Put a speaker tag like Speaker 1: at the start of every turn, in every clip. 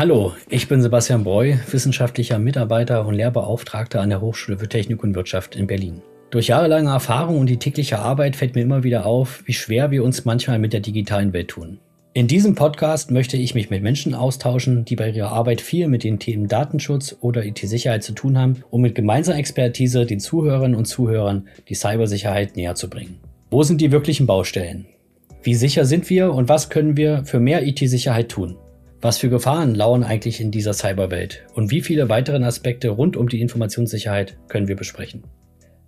Speaker 1: Hallo, ich bin Sebastian Breu, wissenschaftlicher Mitarbeiter und Lehrbeauftragter an der Hochschule für Technik und Wirtschaft in Berlin. Durch jahrelange Erfahrung und die tägliche Arbeit fällt mir immer wieder auf, wie schwer wir uns manchmal mit der digitalen Welt tun. In diesem Podcast möchte ich mich mit Menschen austauschen, die bei ihrer Arbeit viel mit den Themen Datenschutz oder IT-Sicherheit zu tun haben, um mit gemeinsamer Expertise den Zuhörerinnen und Zuhörern die Cybersicherheit näher zu bringen. Wo sind die wirklichen Baustellen? Wie sicher sind wir und was können wir für mehr IT-Sicherheit tun? Was für Gefahren lauern eigentlich in dieser Cyberwelt und wie viele weitere Aspekte rund um die Informationssicherheit können wir besprechen?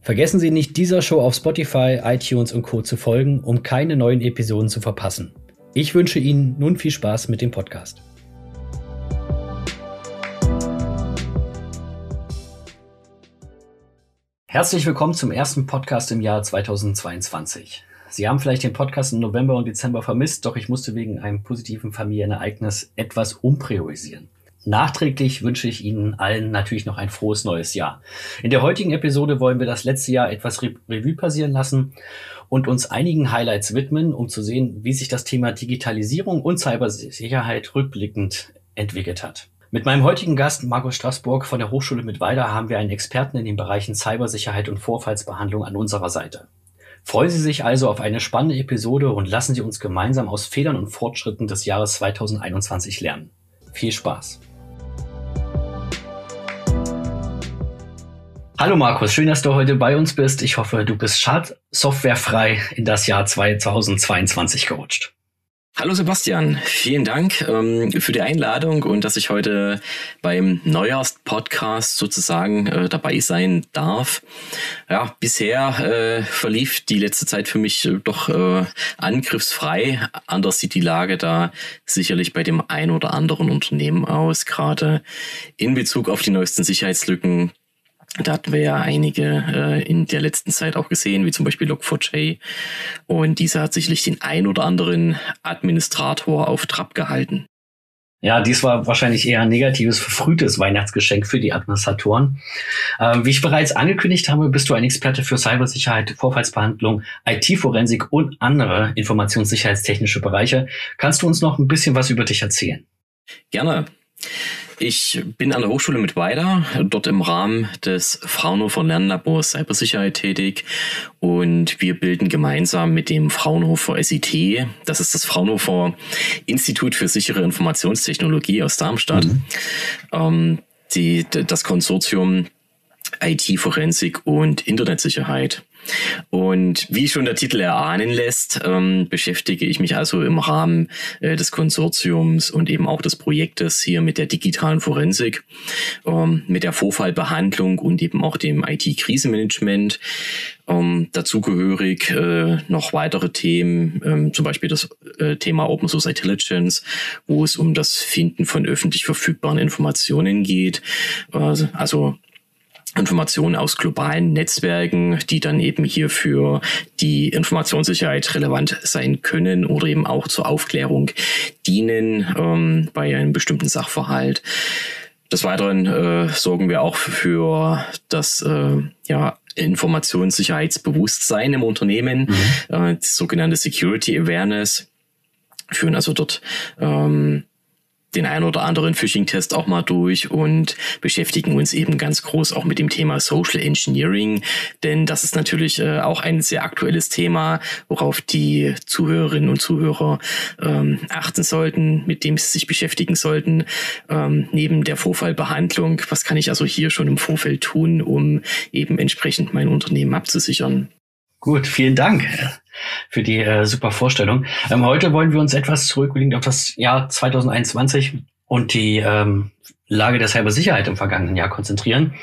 Speaker 1: Vergessen Sie nicht, dieser Show auf Spotify, iTunes und Co. zu folgen, um keine neuen Episoden zu verpassen. Ich wünsche Ihnen nun viel Spaß mit dem Podcast. Herzlich willkommen zum ersten Podcast im Jahr 2022. Sie haben vielleicht den Podcast im November und Dezember vermisst, doch ich musste wegen einem positiven Familienereignis etwas umpriorisieren. Nachträglich wünsche ich Ihnen allen natürlich noch ein frohes neues Jahr. In der heutigen Episode wollen wir das letzte Jahr etwas Revue passieren lassen und uns einigen Highlights widmen, um zu sehen, wie sich das Thema Digitalisierung und Cybersicherheit rückblickend entwickelt hat. Mit meinem heutigen Gast Markus Straßburg von der Hochschule Mittweida haben wir einen Experten in den Bereichen Cybersicherheit und Vorfallsbehandlung an unserer Seite. Freuen Sie sich also auf eine spannende Episode und lassen Sie uns gemeinsam aus Fehlern und Fortschritten des Jahres 2021 lernen. Viel Spaß! Hallo Markus, schön, dass du heute bei uns bist. Ich hoffe, du bist schadsoftwarefrei in das Jahr 2022 gerutscht.
Speaker 2: Hallo Sebastian, vielen Dank ähm, für die Einladung und dass ich heute beim Neujahrs-Podcast sozusagen äh, dabei sein darf. Ja, bisher äh, verlief die letzte Zeit für mich äh, doch äh, angriffsfrei. Anders sieht die Lage da sicherlich bei dem ein oder anderen Unternehmen aus, gerade in Bezug auf die neuesten Sicherheitslücken, da hatten wir ja einige äh, in der letzten Zeit auch gesehen, wie zum Beispiel Log4j. Und dieser hat sicherlich den ein oder anderen Administrator auf Trab gehalten.
Speaker 1: Ja, dies war wahrscheinlich eher ein negatives, verfrühtes Weihnachtsgeschenk für die Administratoren. Ähm, wie ich bereits angekündigt habe, bist du ein Experte für Cybersicherheit, Vorfallsbehandlung, IT-Forensik und andere informationssicherheitstechnische Bereiche. Kannst du uns noch ein bisschen was über dich erzählen?
Speaker 2: Gerne. Ich bin an der Hochschule mit weiter, dort im Rahmen des Fraunhofer Lernlabors Cybersicherheit tätig und wir bilden gemeinsam mit dem Fraunhofer SIT, das ist das Fraunhofer Institut für sichere Informationstechnologie aus Darmstadt, mhm. ähm, die, das Konsortium IT-Forensik und Internetsicherheit. Und wie schon der Titel erahnen lässt, ähm, beschäftige ich mich also im Rahmen äh, des Konsortiums und eben auch des Projektes hier mit der digitalen Forensik, ähm, mit der Vorfallbehandlung und eben auch dem IT-Krisenmanagement. Ähm, dazugehörig äh, noch weitere Themen, ähm, zum Beispiel das äh, Thema Open Source Intelligence, wo es um das Finden von öffentlich verfügbaren Informationen geht. Äh, also Informationen aus globalen Netzwerken, die dann eben hier für die Informationssicherheit relevant sein können oder eben auch zur Aufklärung dienen ähm, bei einem bestimmten Sachverhalt. Des Weiteren äh, sorgen wir auch für das äh, ja, Informationssicherheitsbewusstsein im Unternehmen, mhm. äh, sogenannte Security Awareness, führen also dort ähm, den ein oder anderen Phishing-Test auch mal durch und beschäftigen uns eben ganz groß auch mit dem Thema Social Engineering, denn das ist natürlich äh, auch ein sehr aktuelles Thema, worauf die Zuhörerinnen und Zuhörer ähm, achten sollten, mit dem sie sich beschäftigen sollten. Ähm, neben der Vorfallbehandlung, was kann ich also hier schon im Vorfeld tun, um eben entsprechend mein Unternehmen abzusichern?
Speaker 1: Gut, vielen Dank für die äh, super Vorstellung. Ähm, heute wollen wir uns etwas zurückblicken auf das Jahr 2021 und die ähm, Lage der Cybersicherheit im vergangenen Jahr konzentrieren.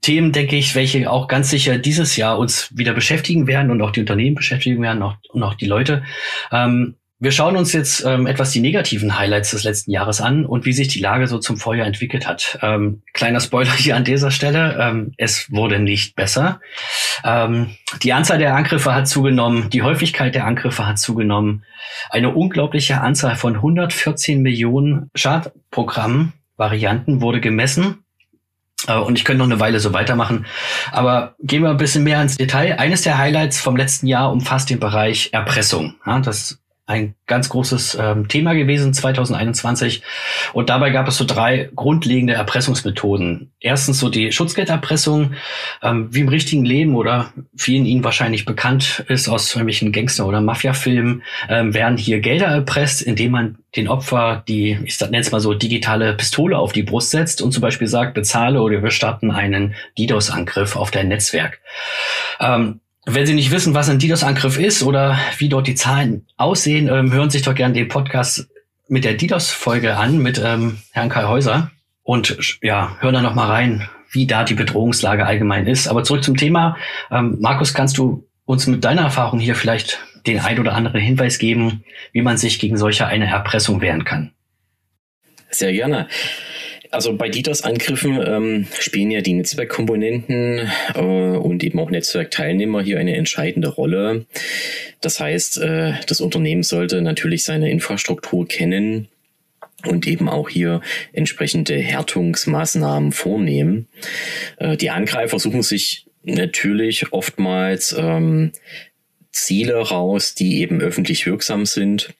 Speaker 1: Themen, denke ich, welche auch ganz sicher dieses Jahr uns wieder beschäftigen werden und auch die Unternehmen beschäftigen werden auch, und auch die Leute. Ähm, wir schauen uns jetzt ähm, etwas die negativen Highlights des letzten Jahres an und wie sich die Lage so zum Vorjahr entwickelt hat. Ähm, kleiner Spoiler hier an dieser Stelle. Ähm, es wurde nicht besser. Ähm, die Anzahl der Angriffe hat zugenommen, die Häufigkeit der Angriffe hat zugenommen. Eine unglaubliche Anzahl von 114 Millionen Schadprogramm-Varianten wurde gemessen. Äh, und ich könnte noch eine Weile so weitermachen. Aber gehen wir ein bisschen mehr ins Detail. Eines der Highlights vom letzten Jahr umfasst den Bereich Erpressung. Ja, das ein ganz großes ähm, Thema gewesen 2021. Und dabei gab es so drei grundlegende Erpressungsmethoden. Erstens so die Schutzgelderpressung, ähm, wie im richtigen Leben oder vielen Ihnen wahrscheinlich bekannt ist aus irgendwelchen Gangster- oder Mafia-Filmen, ähm, werden hier Gelder erpresst, indem man den Opfer die, ich nenne es mal so, digitale Pistole auf die Brust setzt und zum Beispiel sagt, bezahle oder wir starten einen DDoS-Angriff auf dein Netzwerk. Ähm, wenn Sie nicht wissen, was ein DDoS-Angriff ist oder wie dort die Zahlen aussehen, ähm, hören Sie sich doch gerne den Podcast mit der DDoS-Folge an mit ähm, Herrn Kai Häuser und ja, hören da noch mal rein, wie da die Bedrohungslage allgemein ist. Aber zurück zum Thema. Ähm, Markus, kannst du uns mit deiner Erfahrung hier vielleicht den ein oder anderen Hinweis geben, wie man sich gegen solche eine Erpressung wehren kann?
Speaker 2: Sehr gerne. Also bei DDoS-Angriffen ähm, spielen ja die Netzwerkkomponenten äh, und eben auch Netzwerkteilnehmer hier eine entscheidende Rolle. Das heißt, äh, das Unternehmen sollte natürlich seine Infrastruktur kennen und eben auch hier entsprechende Härtungsmaßnahmen vornehmen. Äh, die Angreifer suchen sich natürlich oftmals ähm, Ziele raus, die eben öffentlich wirksam sind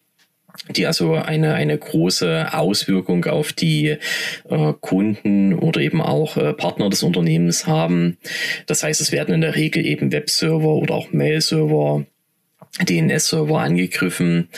Speaker 2: die also eine, eine große Auswirkung auf die äh, Kunden oder eben auch äh, Partner des Unternehmens haben. Das heißt, es werden in der Regel eben Webserver oder auch Mail-Server, DNS-Server angegriffen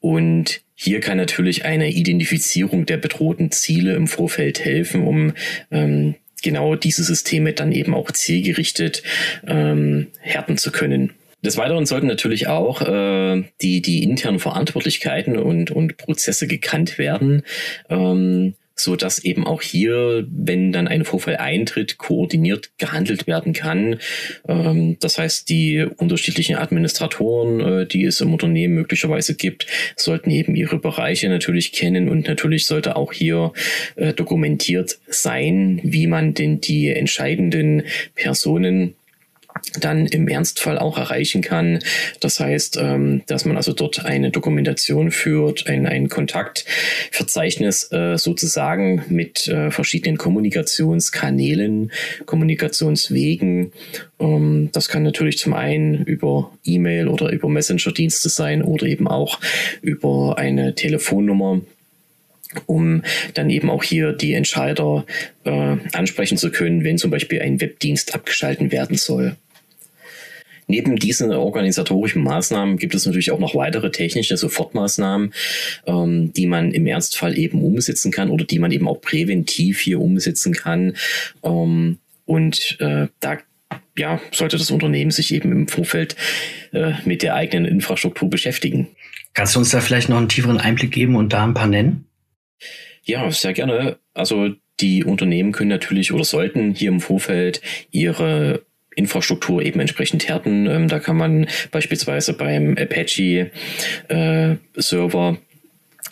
Speaker 2: und hier kann natürlich eine Identifizierung der bedrohten Ziele im Vorfeld helfen, um ähm, genau diese Systeme dann eben auch zielgerichtet ähm, härten zu können. Des Weiteren sollten natürlich auch äh, die, die internen Verantwortlichkeiten und, und Prozesse gekannt werden. Ähm, so dass eben auch hier, wenn dann ein Vorfall eintritt, koordiniert gehandelt werden kann. Ähm, das heißt, die unterschiedlichen Administratoren, äh, die es im Unternehmen möglicherweise gibt, sollten eben ihre Bereiche natürlich kennen und natürlich sollte auch hier äh, dokumentiert sein, wie man denn die entscheidenden Personen dann im Ernstfall auch erreichen kann. Das heißt, ähm, dass man also dort eine Dokumentation führt, ein, ein Kontaktverzeichnis äh, sozusagen mit äh, verschiedenen Kommunikationskanälen, Kommunikationswegen. Ähm, das kann natürlich zum einen über E-Mail oder über Messenger-Dienste sein oder eben auch über eine Telefonnummer um dann eben auch hier die Entscheider äh, ansprechen zu können, wenn zum Beispiel ein Webdienst abgeschalten werden soll. Neben diesen organisatorischen Maßnahmen gibt es natürlich auch noch weitere technische Sofortmaßnahmen, ähm, die man im Ernstfall eben umsetzen kann oder die man eben auch präventiv hier umsetzen kann. Ähm, und äh, da ja, sollte das Unternehmen sich eben im Vorfeld äh, mit der eigenen Infrastruktur beschäftigen.
Speaker 1: Kannst du uns da vielleicht noch einen tieferen Einblick geben und da ein paar nennen?
Speaker 2: Ja, sehr gerne. Also die Unternehmen können natürlich oder sollten hier im Vorfeld ihre Infrastruktur eben entsprechend härten. Ähm, da kann man beispielsweise beim Apache äh, Server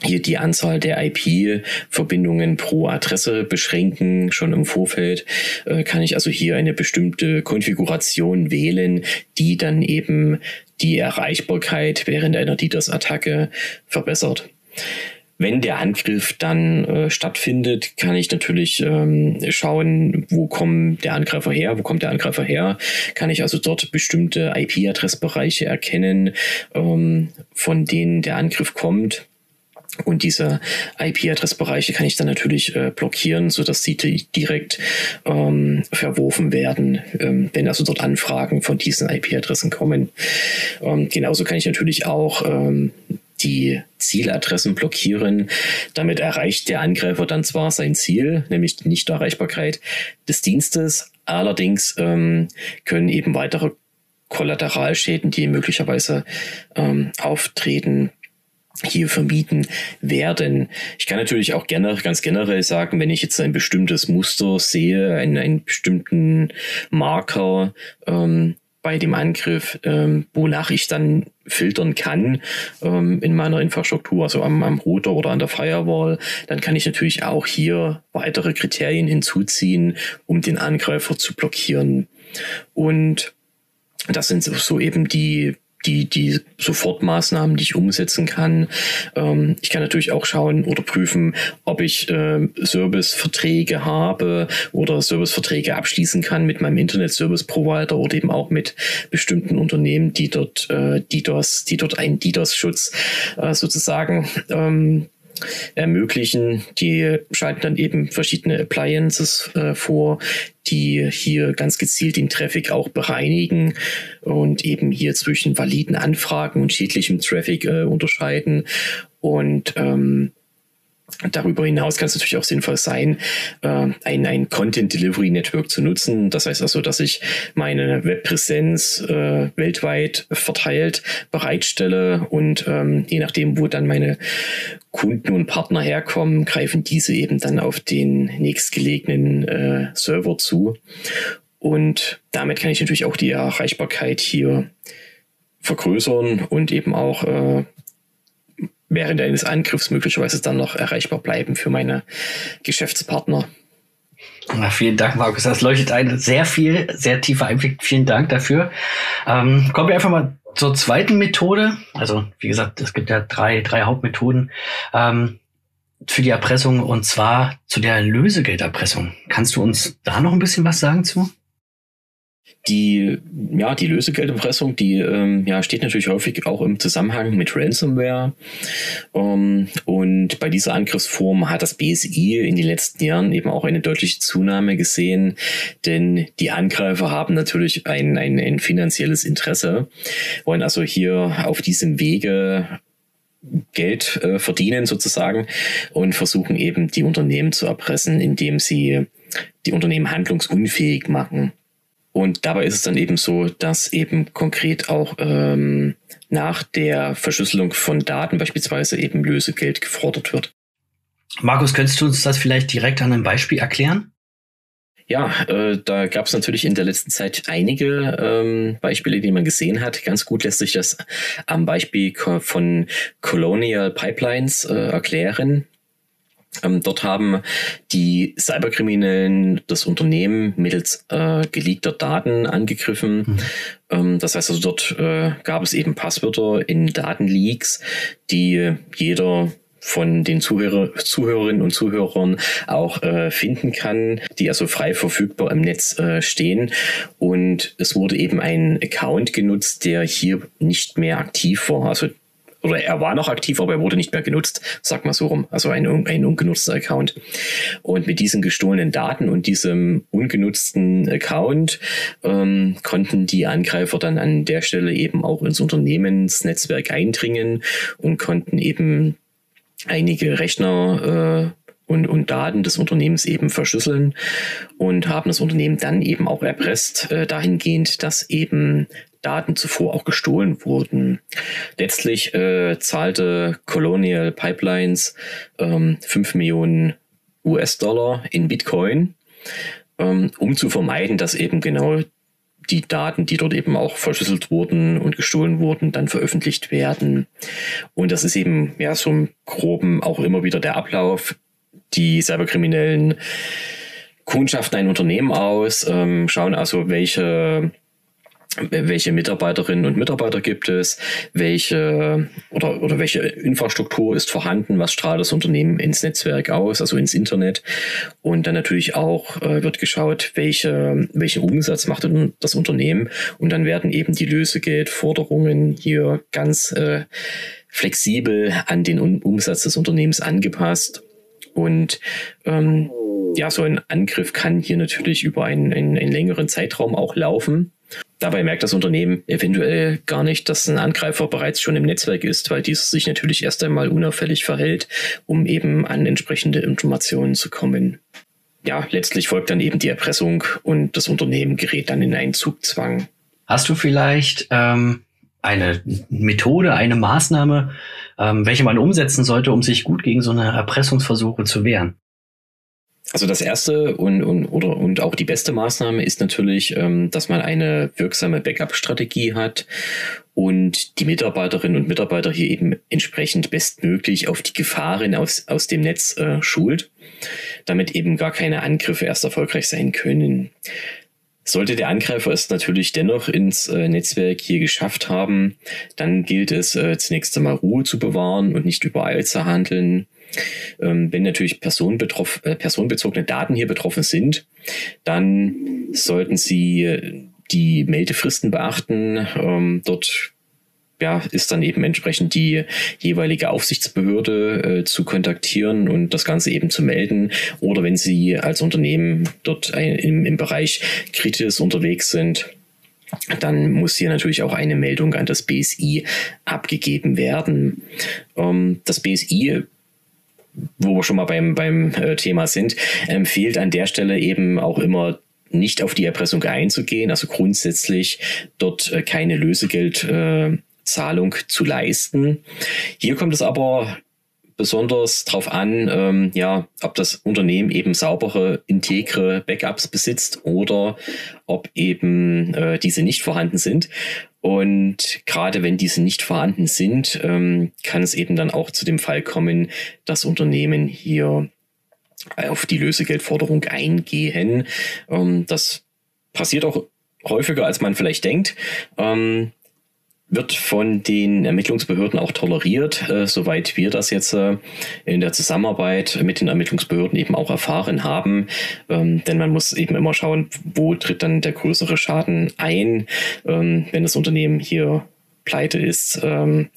Speaker 2: hier die Anzahl der IP-Verbindungen pro Adresse beschränken. Schon im Vorfeld äh, kann ich also hier eine bestimmte Konfiguration wählen, die dann eben die Erreichbarkeit während einer DDoS-Attacke verbessert. Wenn der Angriff dann äh, stattfindet, kann ich natürlich ähm, schauen, wo kommt der Angreifer her, wo kommt der Angreifer her. Kann ich also dort bestimmte IP-Adressbereiche erkennen, ähm, von denen der Angriff kommt. Und diese IP-Adressbereiche kann ich dann natürlich äh, blockieren, so dass sie direkt ähm, verworfen werden, ähm, wenn also dort Anfragen von diesen IP-Adressen kommen. Ähm, genauso kann ich natürlich auch ähm, die Zieladressen blockieren. Damit erreicht der Angreifer dann zwar sein Ziel, nämlich die Nichterreichbarkeit des Dienstes, allerdings ähm, können eben weitere Kollateralschäden, die möglicherweise ähm, auftreten, hier vermieden werden. Ich kann natürlich auch gerne, ganz generell sagen, wenn ich jetzt ein bestimmtes Muster sehe, einen, einen bestimmten Marker, ähm, bei dem Angriff, ähm, wonach ich dann filtern kann ähm, in meiner Infrastruktur, also am, am Router oder an der Firewall, dann kann ich natürlich auch hier weitere Kriterien hinzuziehen, um den Angreifer zu blockieren. Und das sind so eben die die, die Sofortmaßnahmen, die ich umsetzen kann. Ähm, ich kann natürlich auch schauen oder prüfen, ob ich äh, Serviceverträge habe oder Serviceverträge abschließen kann mit meinem Internet Service Provider oder eben auch mit bestimmten Unternehmen, die dort äh, DDoS, die dort einen DDoS-Schutz äh, sozusagen ähm, ermöglichen. Die schalten dann eben verschiedene Appliances äh, vor, die hier ganz gezielt den Traffic auch bereinigen und eben hier zwischen validen Anfragen und schädlichem Traffic äh, unterscheiden. Und ähm, Darüber hinaus kann es natürlich auch sinnvoll sein, äh, ein, ein Content Delivery Network zu nutzen. Das heißt also, dass ich meine Webpräsenz äh, weltweit verteilt bereitstelle und ähm, je nachdem, wo dann meine Kunden und Partner herkommen, greifen diese eben dann auf den nächstgelegenen äh, Server zu. Und damit kann ich natürlich auch die Erreichbarkeit hier vergrößern und eben auch äh, während eines Angriffs möglicherweise dann noch erreichbar bleiben für meine Geschäftspartner.
Speaker 1: Na, vielen Dank, Markus. Das leuchtet ein. Sehr viel, sehr tiefer Einblick. Vielen Dank dafür. Ähm, kommen wir einfach mal zur zweiten Methode. Also, wie gesagt, es gibt ja drei, drei Hauptmethoden ähm, für die Erpressung und zwar zu der Lösegelderpressung. Kannst du uns da noch ein bisschen was sagen zu?
Speaker 2: Die, ja, die Lösegelderpressung, die ähm, ja, steht natürlich häufig auch im Zusammenhang mit Ransomware. Ähm, und bei dieser Angriffsform hat das BSI in den letzten Jahren eben auch eine deutliche Zunahme gesehen, denn die Angreifer haben natürlich ein, ein, ein finanzielles Interesse, wollen also hier auf diesem Wege Geld äh, verdienen sozusagen und versuchen eben die Unternehmen zu erpressen, indem sie die Unternehmen handlungsunfähig machen. Und dabei ist es dann eben so, dass eben konkret auch ähm, nach der Verschlüsselung von Daten beispielsweise eben Lösegeld gefordert wird.
Speaker 1: Markus, könntest du uns das vielleicht direkt an einem Beispiel erklären?
Speaker 2: Ja, äh, da gab es natürlich in der letzten Zeit einige ähm, Beispiele, die man gesehen hat. Ganz gut lässt sich das am Beispiel von Colonial Pipelines äh, erklären. Ähm, dort haben die Cyberkriminellen das Unternehmen mittels äh, geleakter Daten angegriffen. Mhm. Ähm, das heißt also, dort äh, gab es eben Passwörter in Datenleaks, die jeder von den Zuhörer, Zuhörerinnen und Zuhörern auch äh, finden kann, die also frei verfügbar im Netz äh, stehen. Und es wurde eben ein Account genutzt, der hier nicht mehr aktiv war. Also oder er war noch aktiv, aber er wurde nicht mehr genutzt, sag mal so rum. Also ein, ein ungenutzter Account. Und mit diesen gestohlenen Daten und diesem ungenutzten Account ähm, konnten die Angreifer dann an der Stelle eben auch ins Unternehmensnetzwerk eindringen und konnten eben einige Rechner äh, und, und Daten des Unternehmens eben verschlüsseln und haben das Unternehmen dann eben auch erpresst, äh, dahingehend, dass eben Daten zuvor auch gestohlen wurden. Letztlich äh, zahlte Colonial Pipelines ähm, 5 Millionen US-Dollar in Bitcoin, ähm, um zu vermeiden, dass eben genau die Daten, die dort eben auch verschlüsselt wurden und gestohlen wurden, dann veröffentlicht werden. Und das ist eben ja so im Groben auch immer wieder der Ablauf. Die Cyberkriminellen kundschaften ein Unternehmen aus, ähm, schauen also, welche welche Mitarbeiterinnen und Mitarbeiter gibt es, welche oder, oder welche Infrastruktur ist vorhanden, was strahlt das Unternehmen ins Netzwerk aus, also ins Internet. Und dann natürlich auch äh, wird geschaut, welche, welchen Umsatz macht das Unternehmen. Und dann werden eben die Lösegeldforderungen hier ganz äh, flexibel an den Umsatz des Unternehmens angepasst. Und ähm, ja, so ein Angriff kann hier natürlich über einen, einen, einen längeren Zeitraum auch laufen. Dabei merkt das Unternehmen eventuell gar nicht, dass ein Angreifer bereits schon im Netzwerk ist, weil dieser sich natürlich erst einmal unauffällig verhält, um eben an entsprechende Informationen zu kommen. Ja, letztlich folgt dann eben die Erpressung und das Unternehmen gerät dann in einen Zugzwang.
Speaker 1: Hast du vielleicht ähm, eine Methode, eine Maßnahme, ähm, welche man umsetzen sollte, um sich gut gegen so eine Erpressungsversuche zu wehren?
Speaker 2: Also das erste und, und, oder, und auch die beste Maßnahme ist natürlich, ähm, dass man eine wirksame Backup-Strategie hat und die Mitarbeiterinnen und Mitarbeiter hier eben entsprechend bestmöglich auf die Gefahren aus, aus dem Netz äh, schult, damit eben gar keine Angriffe erst erfolgreich sein können. Sollte der Angreifer es natürlich dennoch ins äh, Netzwerk hier geschafft haben, dann gilt es äh, zunächst einmal Ruhe zu bewahren und nicht übereilt zu handeln. Ähm, wenn natürlich äh, personenbezogene Daten hier betroffen sind, dann sollten Sie äh, die Meldefristen beachten. Ähm, dort ja, ist dann eben entsprechend die jeweilige Aufsichtsbehörde äh, zu kontaktieren und das Ganze eben zu melden. Oder wenn Sie als Unternehmen dort ein, im, im Bereich Kritis unterwegs sind, dann muss hier natürlich auch eine Meldung an das BSI abgegeben werden. Ähm, das BSI wo wir schon mal beim, beim äh, Thema sind, empfiehlt an der Stelle eben auch immer nicht auf die Erpressung einzugehen, also grundsätzlich dort äh, keine Lösegeld äh, Zahlung zu leisten. Hier kommt es aber besonders darauf an, ähm, ja, ob das Unternehmen eben saubere, integre Backups besitzt oder ob eben äh, diese nicht vorhanden sind. Und gerade wenn diese nicht vorhanden sind, ähm, kann es eben dann auch zu dem Fall kommen, dass Unternehmen hier auf die Lösegeldforderung eingehen. Ähm, das passiert auch häufiger, als man vielleicht denkt. Ähm, wird von den Ermittlungsbehörden auch toleriert, äh, soweit wir das jetzt äh, in der Zusammenarbeit mit den Ermittlungsbehörden eben auch erfahren haben. Ähm, denn man muss eben immer schauen, wo tritt dann der größere Schaden ein, ähm, wenn das Unternehmen hier pleite ist, ähm,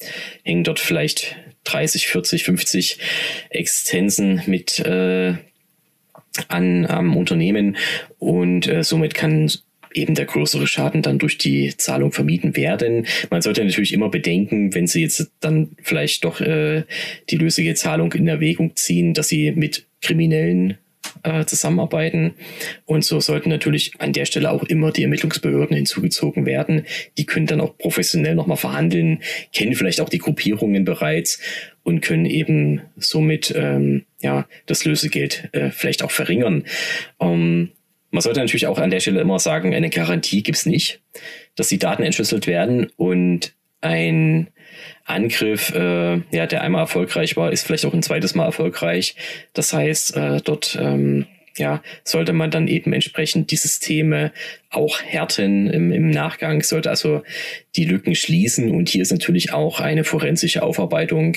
Speaker 2: hängen dort vielleicht 30, 40, 50 Existenzen mit äh, an am Unternehmen und äh, somit kann eben der größere Schaden dann durch die Zahlung vermieden werden. Man sollte natürlich immer bedenken, wenn Sie jetzt dann vielleicht doch äh, die lösige Zahlung in Erwägung ziehen, dass Sie mit Kriminellen äh, zusammenarbeiten. Und so sollten natürlich an der Stelle auch immer die Ermittlungsbehörden hinzugezogen werden. Die können dann auch professionell nochmal verhandeln, kennen vielleicht auch die Gruppierungen bereits und können eben somit ähm, ja das Lösegeld äh, vielleicht auch verringern. Ähm, man sollte natürlich auch an der Stelle immer sagen, eine Garantie gibt's nicht, dass die Daten entschlüsselt werden und ein Angriff, äh, ja, der einmal erfolgreich war, ist vielleicht auch ein zweites Mal erfolgreich. Das heißt, äh, dort ähm, ja, sollte man dann eben entsprechend die Systeme auch härten im, im Nachgang, sollte also die Lücken schließen. Und hier ist natürlich auch eine forensische Aufarbeitung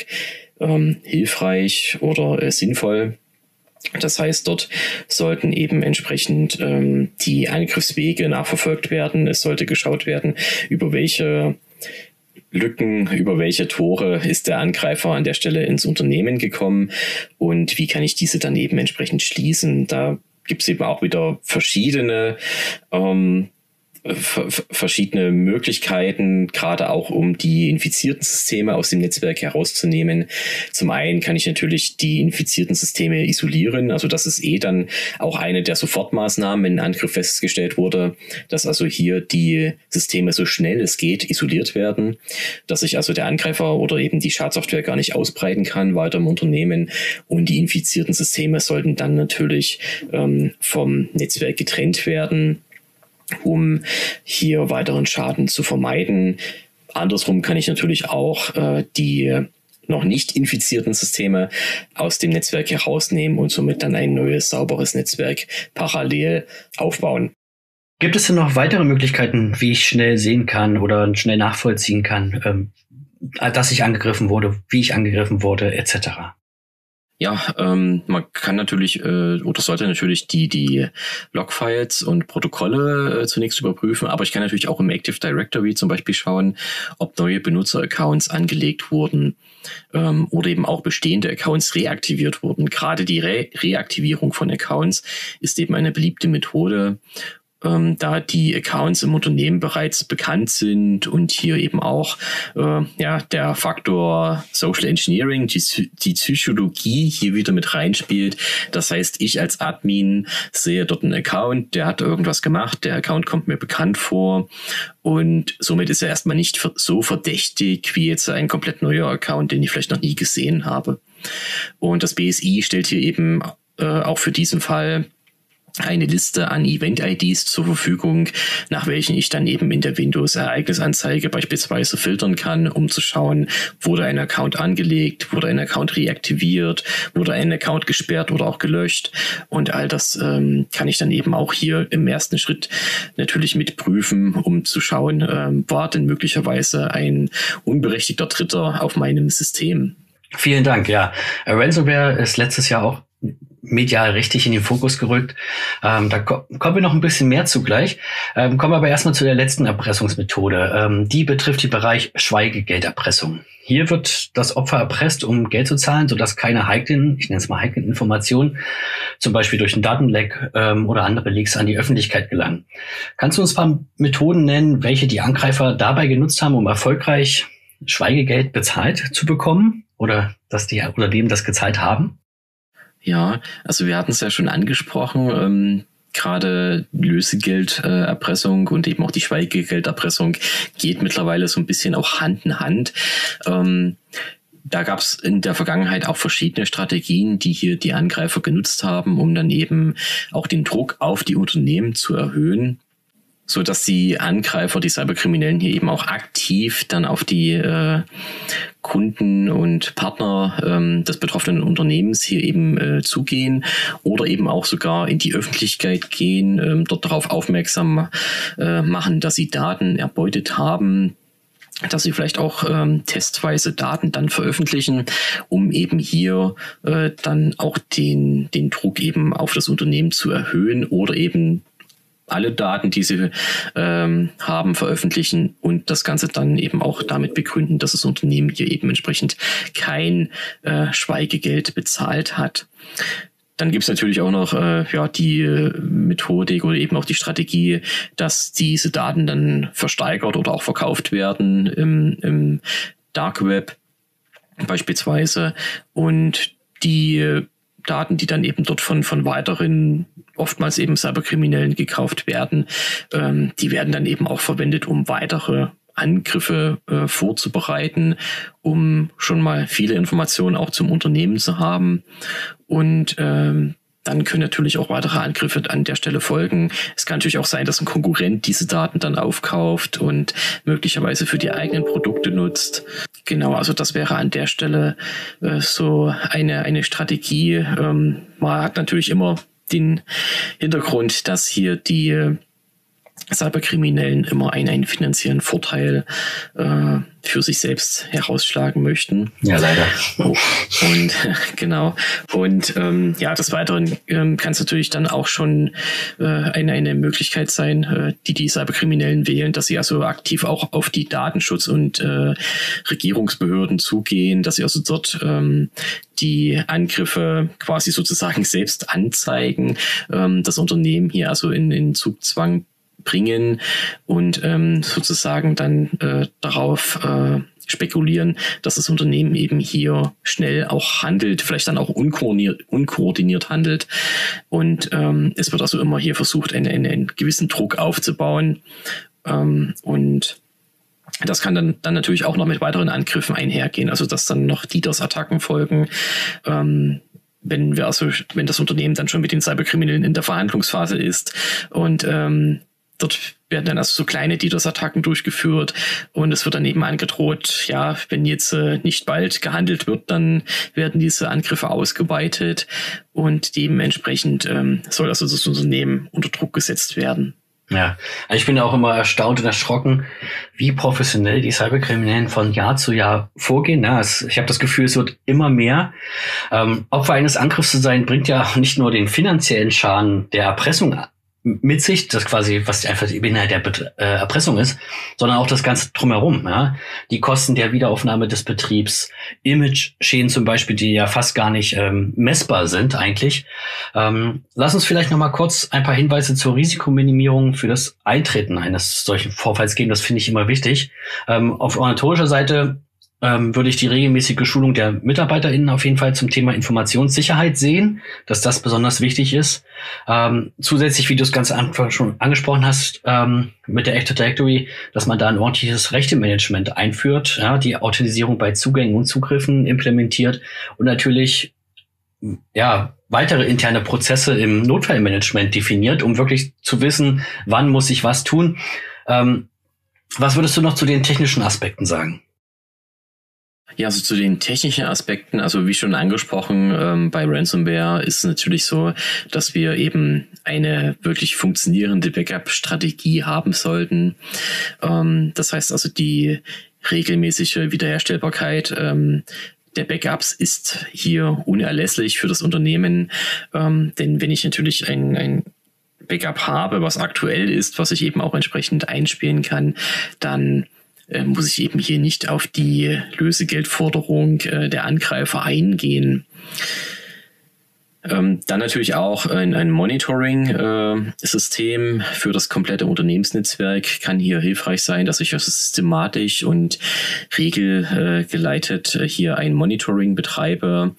Speaker 2: ähm, hilfreich oder äh, sinnvoll. Das heißt, dort sollten eben entsprechend ähm, die Angriffswege nachverfolgt werden. Es sollte geschaut werden, über welche Lücken, über welche Tore ist der Angreifer an der Stelle ins Unternehmen gekommen und wie kann ich diese dann eben entsprechend schließen. Da gibt es eben auch wieder verschiedene ähm, verschiedene Möglichkeiten, gerade auch um die infizierten Systeme aus dem Netzwerk herauszunehmen. Zum einen kann ich natürlich die infizierten Systeme isolieren, also das ist eh dann auch eine der Sofortmaßnahmen, wenn ein Angriff festgestellt wurde, dass also hier die Systeme so schnell es geht isoliert werden, dass sich also der Angreifer oder eben die Schadsoftware gar nicht ausbreiten kann weiter im Unternehmen. Und die infizierten Systeme sollten dann natürlich ähm, vom Netzwerk getrennt werden um hier weiteren Schaden zu vermeiden. Andersrum kann ich natürlich auch äh, die noch nicht infizierten Systeme aus dem Netzwerk herausnehmen und somit dann ein neues, sauberes Netzwerk parallel aufbauen.
Speaker 1: Gibt es denn noch weitere Möglichkeiten, wie ich schnell sehen kann oder schnell nachvollziehen kann, ähm, dass ich angegriffen wurde, wie ich angegriffen wurde, etc.?
Speaker 2: Ja, ähm, man kann natürlich äh, oder sollte natürlich die, die Logfiles und Protokolle äh, zunächst überprüfen, aber ich kann natürlich auch im Active Directory zum Beispiel schauen, ob neue Benutzeraccounts angelegt wurden ähm, oder eben auch bestehende Accounts reaktiviert wurden. Gerade die Re Reaktivierung von Accounts ist eben eine beliebte Methode, ähm, da die Accounts im Unternehmen bereits bekannt sind und hier eben auch äh, ja der Faktor Social Engineering, die, die Psychologie hier wieder mit reinspielt. Das heißt, ich als Admin sehe dort einen Account, der hat irgendwas gemacht, der Account kommt mir bekannt vor und somit ist er erstmal nicht so verdächtig wie jetzt ein komplett neuer Account, den ich vielleicht noch nie gesehen habe. Und das BSI stellt hier eben äh, auch für diesen Fall eine Liste an Event-IDs zur Verfügung, nach welchen ich dann eben in der Windows-Ereignisanzeige beispielsweise filtern kann, um zu schauen, wurde ein Account angelegt, wurde ein Account reaktiviert, wurde ein Account gesperrt oder auch gelöscht. Und all das ähm, kann ich dann eben auch hier im ersten Schritt natürlich mit prüfen, um zu schauen, ähm, war denn möglicherweise ein unberechtigter Dritter auf meinem System.
Speaker 1: Vielen Dank, ja. Ransomware ist letztes Jahr auch medial richtig in den Fokus gerückt. Ähm, da ko kommen wir noch ein bisschen mehr zugleich. Ähm, kommen wir aber erstmal zu der letzten Erpressungsmethode. Ähm, die betrifft den Bereich Schweigegelderpressung. Hier wird das Opfer erpresst, um Geld zu zahlen, sodass keine heiklen, ich nenne es mal heiklen Informationen, zum Beispiel durch einen Datenleck ähm, oder andere Leaks an die Öffentlichkeit gelangen. Kannst du uns ein paar Methoden nennen, welche die Angreifer dabei genutzt haben, um erfolgreich Schweigegeld bezahlt zu bekommen oder dass die oder dem das gezahlt haben?
Speaker 2: Ja, also wir hatten es ja schon angesprochen, ähm, gerade Lösegelderpressung und eben auch die Schweigegelderpressung geht mittlerweile so ein bisschen auch Hand in Hand. Ähm, da gab es in der Vergangenheit auch verschiedene Strategien, die hier die Angreifer genutzt haben, um dann eben auch den Druck auf die Unternehmen zu erhöhen so dass die Angreifer, die Cyberkriminellen hier eben auch aktiv dann auf die äh, Kunden und Partner ähm, des betroffenen Unternehmens hier eben äh, zugehen oder eben auch sogar in die Öffentlichkeit gehen, ähm, dort darauf aufmerksam äh, machen, dass sie Daten erbeutet haben, dass sie vielleicht auch ähm, testweise Daten dann veröffentlichen, um eben hier äh, dann auch den, den Druck eben auf das Unternehmen zu erhöhen oder eben alle Daten, die sie ähm, haben, veröffentlichen und das Ganze dann eben auch damit begründen, dass das Unternehmen hier eben entsprechend kein äh, Schweigegeld bezahlt hat. Dann gibt es natürlich auch noch äh, ja, die äh, Methodik oder eben auch die Strategie, dass diese Daten dann versteigert oder auch verkauft werden im, im Dark Web beispielsweise. Und die Daten, die dann eben dort von, von weiteren, oftmals eben Cyberkriminellen gekauft werden, ähm, die werden dann eben auch verwendet, um weitere Angriffe äh, vorzubereiten, um schon mal viele Informationen auch zum Unternehmen zu haben. Und ähm, dann können natürlich auch weitere Angriffe an der Stelle folgen. Es kann natürlich auch sein, dass ein Konkurrent diese Daten dann aufkauft und möglicherweise für die eigenen Produkte nutzt. Genau, also das wäre an der Stelle äh, so eine, eine Strategie. Ähm, man hat natürlich immer den Hintergrund, dass hier die Cyberkriminellen immer einen, einen finanziellen Vorteil äh, für sich selbst herausschlagen möchten.
Speaker 1: Ja, leider.
Speaker 2: Oh, und genau. Und ähm, ja, des Weiteren ähm, kann es natürlich dann auch schon äh, eine, eine Möglichkeit sein, äh, die die Cyberkriminellen wählen, dass sie also aktiv auch auf die Datenschutz- und äh, Regierungsbehörden zugehen, dass sie also dort ähm, die Angriffe quasi sozusagen selbst anzeigen, ähm, das Unternehmen hier also in, in Zugzwang bringen und ähm, sozusagen dann äh, darauf äh, spekulieren, dass das Unternehmen eben hier schnell auch handelt, vielleicht dann auch unkoordiniert, unkoordiniert handelt. Und ähm, es wird also immer hier versucht, einen, einen, einen gewissen Druck aufzubauen. Ähm, und das kann dann, dann natürlich auch noch mit weiteren Angriffen einhergehen, also dass dann noch DDoS-Attacken folgen. Ähm, wenn wir also, wenn das Unternehmen dann schon mit den Cyberkriminellen in der Verhandlungsphase ist und ähm, Dort werden dann also so kleine DDoS-Attacken durchgeführt und es wird dann eben angedroht, ja, wenn jetzt äh, nicht bald gehandelt wird, dann werden diese Angriffe ausgeweitet und dementsprechend ähm, soll also das Unternehmen unter Druck gesetzt werden.
Speaker 1: Ja, also ich bin auch immer erstaunt und erschrocken, wie professionell die Cyberkriminellen von Jahr zu Jahr vorgehen. Ja, es, ich habe das Gefühl, es wird immer mehr. Ähm, Opfer eines Angriffs zu sein, bringt ja nicht nur den finanziellen Schaden der Erpressung mit sich, das quasi, was einfach die Inhalt der Bet äh, Erpressung ist, sondern auch das Ganze drumherum. Ja? Die Kosten der Wiederaufnahme des Betriebs, Image-Schäden zum Beispiel, die ja fast gar nicht ähm, messbar sind eigentlich. Ähm, lass uns vielleicht noch mal kurz ein paar Hinweise zur Risikominimierung für das Eintreten eines solchen Vorfalls geben. Das finde ich immer wichtig. Ähm, auf ornithologischer Seite ähm, würde ich die regelmäßige Schulung der MitarbeiterInnen auf jeden Fall zum Thema Informationssicherheit sehen, dass das besonders wichtig ist. Ähm, zusätzlich, wie du es ganz Anfang schon angesprochen hast, ähm, mit der Active Directory, dass man da ein ordentliches Rechtemanagement einführt, ja, die Authentisierung bei Zugängen und Zugriffen implementiert und natürlich ja, weitere interne Prozesse im Notfallmanagement definiert, um wirklich zu wissen, wann muss ich was tun. Ähm, was würdest du noch zu den technischen Aspekten sagen?
Speaker 2: Ja, also zu den technischen Aspekten, also wie schon angesprochen, ähm, bei Ransomware ist es natürlich so, dass wir eben eine wirklich funktionierende Backup-Strategie haben sollten. Ähm, das heißt also die regelmäßige Wiederherstellbarkeit ähm, der Backups ist hier unerlässlich für das Unternehmen, ähm, denn wenn ich natürlich ein, ein Backup habe, was aktuell ist, was ich eben auch entsprechend einspielen kann, dann muss ich eben hier nicht auf die Lösegeldforderung äh, der Angreifer eingehen. Ähm, dann natürlich auch ein, ein Monitoring-System äh, für das komplette Unternehmensnetzwerk. Kann hier hilfreich sein, dass ich systematisch und regelgeleitet äh, hier ein Monitoring betreibe,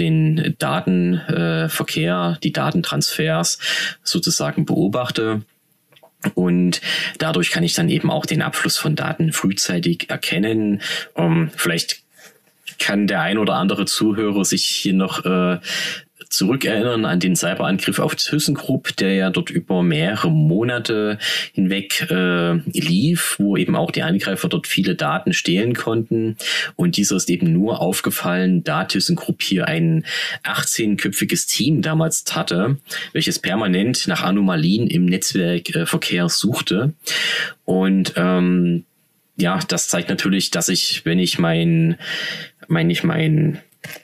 Speaker 2: den Datenverkehr, äh, die Datentransfers sozusagen beobachte und dadurch kann ich dann eben auch den Abfluss von Daten frühzeitig erkennen. Um, ähm, vielleicht kann der ein oder andere Zuhörer sich hier noch äh, zurückerinnern an den Cyberangriff auf ThyssenKrupp, der ja dort über mehrere Monate hinweg äh, lief, wo eben auch die Angreifer dort viele Daten stehlen konnten. Und dieser ist eben nur aufgefallen, da ThyssenKrupp hier ein 18-köpfiges Team damals hatte, welches permanent nach Anomalien im Netzwerkverkehr äh, suchte. Und ähm, ja, das zeigt natürlich, dass ich, wenn ich mein, mein ich mein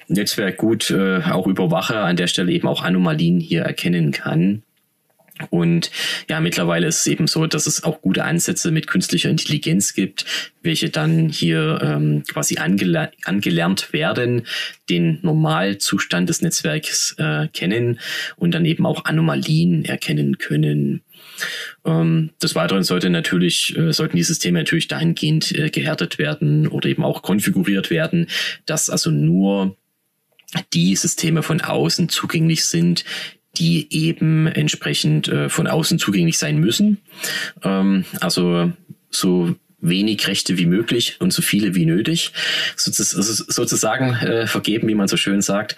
Speaker 2: Netzwerk gut äh, auch überwache, an der Stelle eben auch Anomalien hier erkennen kann. Und ja, mittlerweile ist es eben so, dass es auch gute Ansätze mit künstlicher Intelligenz gibt, welche dann hier ähm, quasi angele angelernt werden, den Normalzustand des Netzwerks äh, kennen und dann eben auch Anomalien erkennen können. Ähm, des Weiteren sollte natürlich, äh, sollten die Systeme natürlich dahingehend äh, gehärtet werden oder eben auch konfiguriert werden, dass also nur die Systeme von außen zugänglich sind, die eben entsprechend äh, von außen zugänglich sein müssen. Ähm, also so wenig Rechte wie möglich und so viele wie nötig sozusagen äh, vergeben, wie man so schön sagt.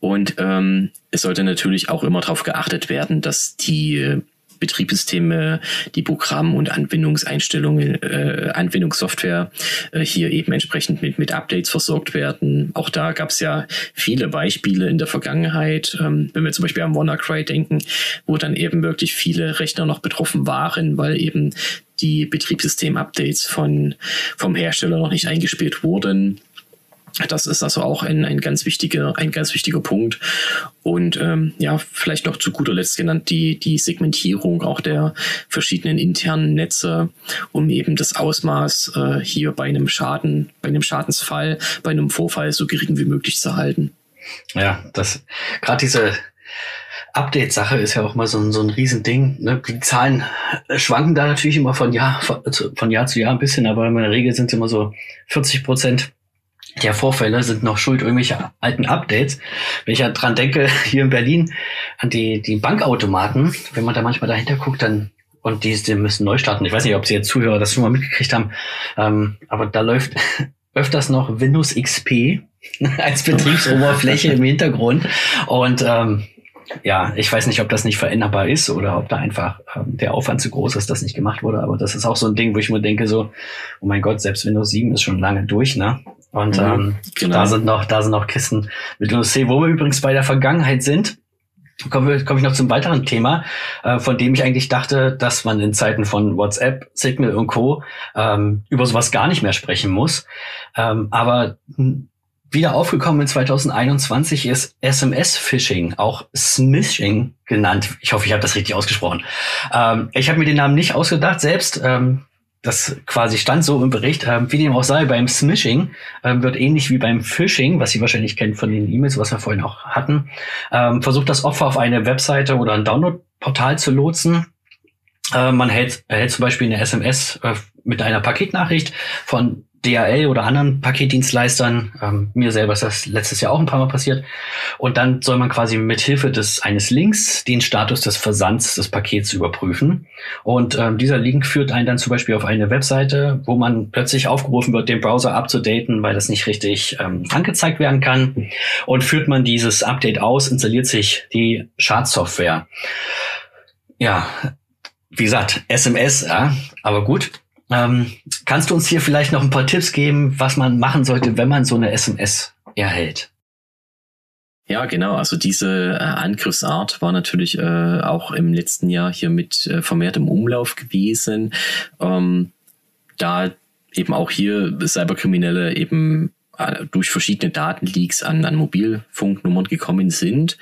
Speaker 2: Und ähm, es sollte natürlich auch immer darauf geachtet werden, dass die Betriebssysteme, die Programm- und Anwendungseinstellungen, äh, Anwendungssoftware äh, hier eben entsprechend mit, mit Updates versorgt werden. Auch da gab es ja viele Beispiele in der Vergangenheit, ähm, wenn wir zum Beispiel an WannaCry denken, wo dann eben wirklich viele Rechner noch betroffen waren, weil eben die Betriebssystem-Updates von, vom Hersteller noch nicht eingespielt wurden. Das ist also auch ein, ein ganz wichtiger, ein ganz wichtiger Punkt. Und ähm, ja, vielleicht noch zu guter Letzt genannt die, die Segmentierung auch der verschiedenen internen Netze, um eben das Ausmaß äh, hier bei einem Schaden, bei einem Schadensfall, bei einem Vorfall so gering wie möglich zu halten.
Speaker 1: Ja, das gerade diese Update-Sache ist ja auch mal so ein, so ein Riesending. Ne? Die Zahlen schwanken da natürlich immer von Jahr, von, Jahr zu Jahr ein bisschen, aber in der Regel sind es immer so 40 Prozent der Vorfälle sind noch schuld irgendwelche alten Updates. Wenn ich ja dran denke, hier in Berlin an die, die Bankautomaten, wenn man da manchmal dahinter guckt, dann und die, die müssen neu starten. Ich weiß nicht, ob Sie jetzt Zuhörer das schon mal mitgekriegt haben, ähm, aber da läuft öfters noch Windows XP als Betriebsoberfläche im Hintergrund. Und ähm, ja, ich weiß nicht, ob das nicht veränderbar ist oder ob da einfach ähm, der Aufwand zu groß ist, dass nicht gemacht wurde. Aber das ist auch so ein Ding, wo ich mir denke, so, oh mein Gott, selbst Windows 7 ist schon lange durch, ne? Und mhm, ähm, genau. da sind noch, da sind noch Kisten mit Windows 10, wo wir übrigens bei der Vergangenheit sind. Komme ich noch zum weiteren Thema, äh, von dem ich eigentlich dachte, dass man in Zeiten von WhatsApp, Signal und Co. Ähm, über sowas gar nicht mehr sprechen muss. Ähm, aber wieder aufgekommen in 2021 ist SMS-Phishing, auch Smishing genannt. Ich hoffe, ich habe das richtig ausgesprochen. Ähm, ich habe mir den Namen nicht ausgedacht selbst. Ähm, das quasi stand so im Bericht, ähm, wie dem auch sei, beim Smishing ähm, wird ähnlich wie beim Phishing, was Sie wahrscheinlich kennen von den E-Mails, was wir vorhin auch hatten, ähm, versucht das Opfer auf eine Webseite oder ein Download-Portal zu lotsen. Äh, man hält, erhält zum Beispiel eine SMS äh, mit einer Paketnachricht von DHL oder anderen Paketdienstleistern. Ähm, mir selber ist das letztes Jahr auch ein paar Mal passiert. Und dann soll man quasi mit Hilfe des eines Links den Status des Versands des Pakets überprüfen. Und ähm, dieser Link führt einen dann zum Beispiel auf eine Webseite, wo man plötzlich aufgerufen wird, den Browser abzudaten, weil das nicht richtig ähm, angezeigt werden kann. Und führt man dieses Update aus, installiert sich die Schadsoftware. Ja, wie gesagt, SMS, ja, aber gut. Ähm, kannst du uns hier vielleicht noch ein paar Tipps geben, was man machen sollte, wenn man so eine SMS erhält?
Speaker 2: Ja, genau. Also diese äh, Angriffsart war natürlich äh, auch im letzten Jahr hier mit äh, vermehrt im Umlauf gewesen. Ähm, da eben auch hier Cyberkriminelle eben äh, durch verschiedene Datenleaks an, an Mobilfunknummern gekommen sind.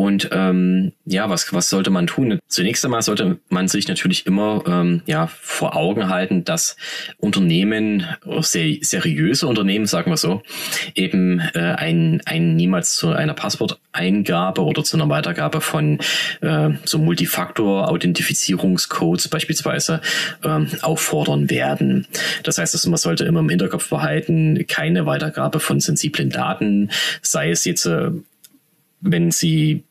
Speaker 2: Und ähm, ja, was, was sollte man tun? Zunächst einmal sollte man sich natürlich immer ähm, ja, vor Augen halten, dass Unternehmen, sehr seriöse Unternehmen, sagen wir so, eben äh, ein, ein niemals zu einer Passworteingabe oder zu einer Weitergabe von äh, so Multifaktor-Authentifizierungscodes beispielsweise ähm, auffordern werden. Das heißt, also man sollte immer im Hinterkopf behalten, keine Weitergabe von sensiblen Daten, sei es jetzt äh, wenn sie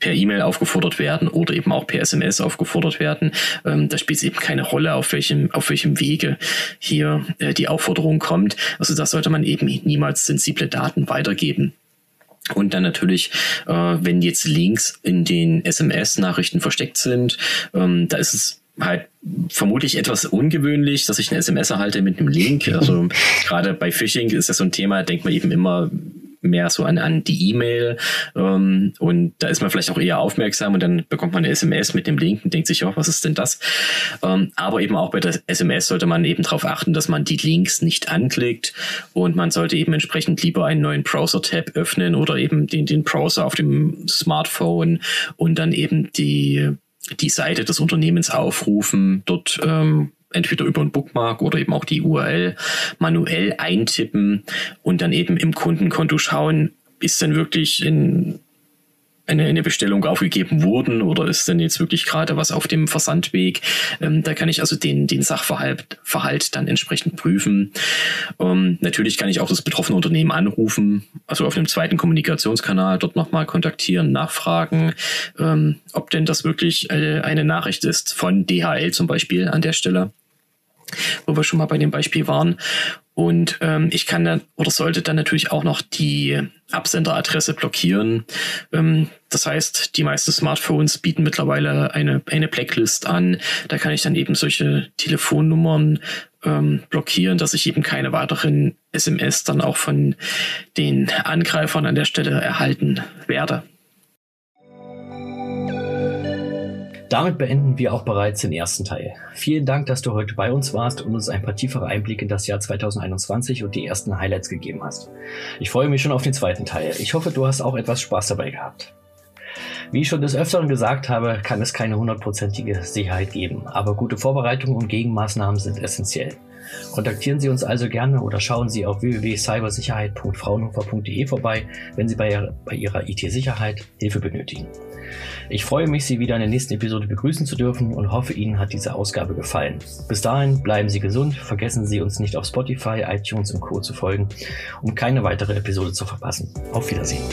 Speaker 2: per E-Mail aufgefordert werden oder eben auch per SMS aufgefordert werden. Ähm, da spielt es eben keine Rolle, auf welchem, auf welchem Wege hier äh, die Aufforderung kommt. Also da sollte man eben niemals sensible Daten weitergeben. Und dann natürlich, äh, wenn jetzt Links in den SMS-Nachrichten versteckt sind, ähm, da ist es halt vermutlich etwas ungewöhnlich, dass ich eine SMS erhalte mit einem Link. Also gerade bei Phishing ist das so ein Thema, denkt man eben immer, mehr so an, an die E-Mail ähm, und da ist man vielleicht auch eher aufmerksam und dann bekommt man eine SMS mit dem Link und denkt sich, ja, was ist denn das? Ähm, aber eben auch bei der SMS sollte man eben darauf achten, dass man die Links nicht anklickt und man sollte eben entsprechend lieber einen neuen Browser-Tab öffnen oder eben den, den Browser auf dem Smartphone und dann eben die die Seite des Unternehmens aufrufen, dort ähm, entweder über ein Bookmark oder eben auch die URL manuell eintippen und dann eben im Kundenkonto schauen, ist denn wirklich in eine, eine Bestellung aufgegeben worden oder ist denn jetzt wirklich gerade was auf dem Versandweg? Ähm, da kann ich also den, den Sachverhalt Verhalt dann entsprechend prüfen. Ähm, natürlich kann ich auch das betroffene Unternehmen anrufen, also auf einem zweiten Kommunikationskanal dort nochmal kontaktieren, nachfragen, ähm, ob denn das wirklich äh, eine Nachricht ist von DHL zum Beispiel an der Stelle wo wir schon mal bei dem Beispiel waren. Und ähm, ich kann dann oder sollte dann natürlich auch noch die Absenderadresse blockieren. Ähm, das heißt, die meisten Smartphones bieten mittlerweile eine, eine Blacklist an. Da kann ich dann eben solche Telefonnummern ähm, blockieren, dass ich eben keine weiteren SMS dann auch von den Angreifern an der Stelle erhalten werde.
Speaker 1: Damit beenden wir auch bereits den ersten Teil. Vielen Dank, dass du heute bei uns warst und uns ein paar tiefere Einblicke in das Jahr 2021 und die ersten Highlights gegeben hast. Ich freue mich schon auf den zweiten Teil. Ich hoffe, du hast auch etwas Spaß dabei gehabt. Wie ich schon des Öfteren gesagt habe, kann es keine hundertprozentige Sicherheit geben, aber gute Vorbereitungen und Gegenmaßnahmen sind essentiell. Kontaktieren Sie uns also gerne oder schauen Sie auf www.cybersicherheit.fraunhofer.de vorbei, wenn Sie bei, bei Ihrer IT-Sicherheit Hilfe benötigen. Ich freue mich, Sie wieder in der nächsten Episode begrüßen zu dürfen und hoffe, Ihnen hat diese Ausgabe gefallen. Bis dahin bleiben Sie gesund, vergessen Sie uns nicht auf Spotify, iTunes und Co. zu folgen, um keine weitere Episode zu verpassen. Auf Wiedersehen.